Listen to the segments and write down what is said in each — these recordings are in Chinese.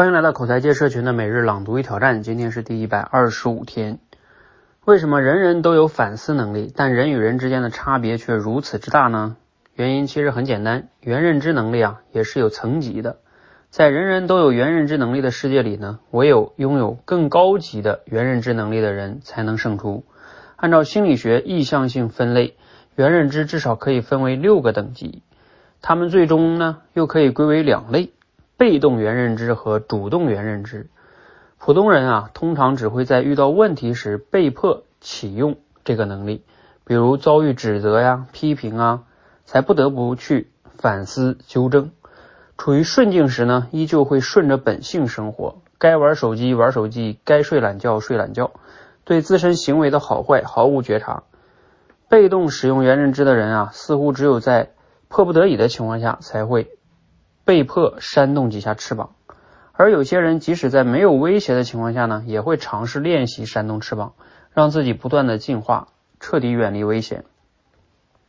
欢迎来到口才界社群的每日朗读与挑战，今天是第一百二十五天。为什么人人都有反思能力，但人与人之间的差别却如此之大呢？原因其实很简单，原认知能力啊也是有层级的。在人人都有原认知能力的世界里呢，唯有拥有更高级的原认知能力的人才能胜出。按照心理学意向性分类，原认知至少可以分为六个等级，它们最终呢又可以归为两类。被动原认知和主动原认知，普通人啊，通常只会在遇到问题时被迫启用这个能力，比如遭遇指责呀、批评啊，才不得不去反思纠正。处于顺境时呢，依旧会顺着本性生活，该玩手机玩手机，该睡懒觉睡懒觉，对自身行为的好坏毫无觉察。被动使用原认知的人啊，似乎只有在迫不得已的情况下才会。被迫扇动几下翅膀，而有些人即使在没有威胁的情况下呢，也会尝试练习扇动翅膀，让自己不断的进化，彻底远离危险。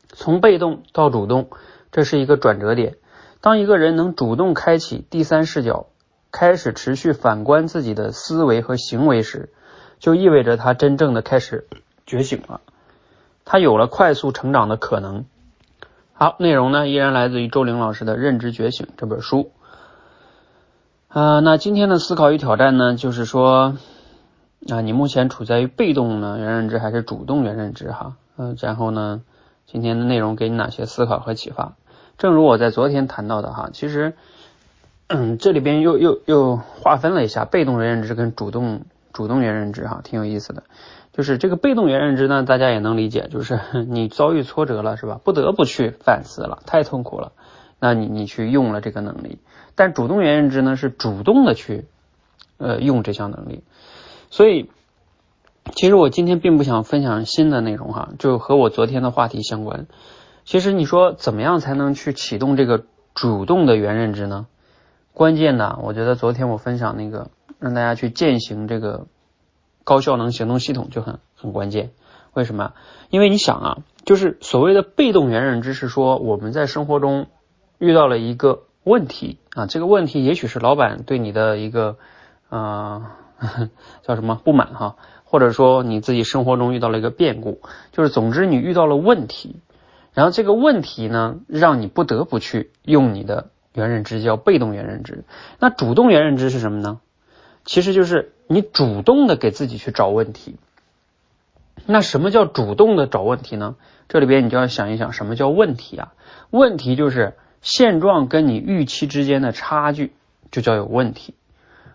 从被动到主动，这是一个转折点。当一个人能主动开启第三视角，开始持续反观自己的思维和行为时，就意味着他真正的开始觉醒了，他有了快速成长的可能。好，内容呢依然来自于周玲老师的《认知觉醒》这本书。啊，那今天的思考与挑战呢，就是说，啊，你目前处在于被动呢原认知还是主动原认知？哈，嗯，然后呢，今天的内容给你哪些思考和启发？正如我在昨天谈到的哈，其实，嗯，这里边又又又划分了一下被动原认知跟主动主动原认知，哈，挺有意思的。就是这个被动原认知呢，大家也能理解，就是 你遭遇挫折了，是吧？不得不去反思了，太痛苦了，那你你去用了这个能力。但主动原认知呢，是主动的去呃用这项能力。所以，其实我今天并不想分享新的内容哈，就和我昨天的话题相关。其实你说怎么样才能去启动这个主动的原认知呢？关键呢，我觉得昨天我分享那个让大家去践行这个。高效能行动系统就很很关键，为什么？因为你想啊，就是所谓的被动原认知是说我们在生活中遇到了一个问题啊，这个问题也许是老板对你的一个呃 叫什么不满哈，或者说你自己生活中遇到了一个变故，就是总之你遇到了问题，然后这个问题呢让你不得不去用你的原认知叫被动原认知，那主动原认知是什么呢？其实就是你主动的给自己去找问题。那什么叫主动的找问题呢？这里边你就要想一想，什么叫问题啊？问题就是现状跟你预期之间的差距，就叫有问题。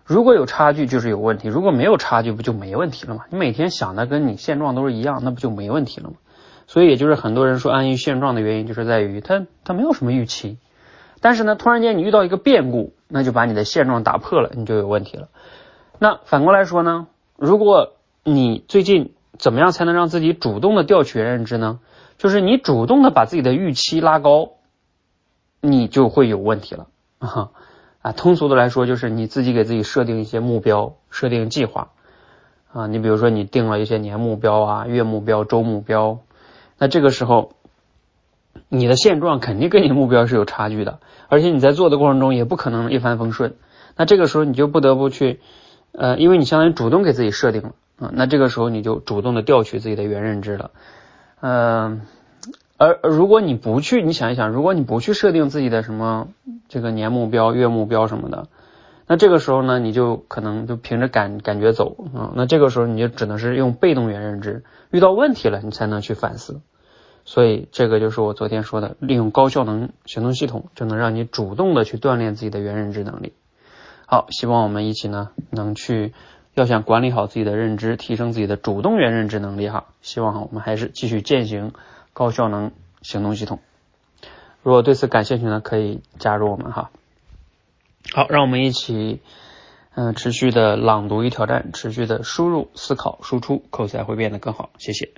如果有差距，就是有问题；如果没有差距，不就没问题了吗？你每天想的跟你现状都是一样，那不就没问题了吗？所以也就是很多人说安于现状的原因，就是在于他他没有什么预期。但是呢，突然间你遇到一个变故，那就把你的现状打破了，你就有问题了。那反过来说呢，如果你最近怎么样才能让自己主动的调取认知呢？就是你主动的把自己的预期拉高，你就会有问题了啊！啊，通俗的来说，就是你自己给自己设定一些目标，设定计划啊。你比如说，你定了一些年目标啊、月目标、周目标，那这个时候。你的现状肯定跟你目标是有差距的，而且你在做的过程中也不可能一帆风顺。那这个时候你就不得不去，呃，因为你相当于主动给自己设定了，啊，那这个时候你就主动的调取自己的原认知了，嗯，而如果你不去，你想一想，如果你不去设定自己的什么这个年目标、月目标什么的，那这个时候呢，你就可能就凭着感感觉走，啊，那这个时候你就只能是用被动原认知，遇到问题了你才能去反思。所以，这个就是我昨天说的，利用高效能行动系统，就能让你主动的去锻炼自己的原认知能力。好，希望我们一起呢，能去要想管理好自己的认知，提升自己的主动原认知能力哈。希望我们还是继续践行高效能行动系统。如果对此感兴趣呢，可以加入我们哈。好，让我们一起嗯，持续的朗读与挑战，持续的输入、思考、输出，口才会变得更好。谢谢。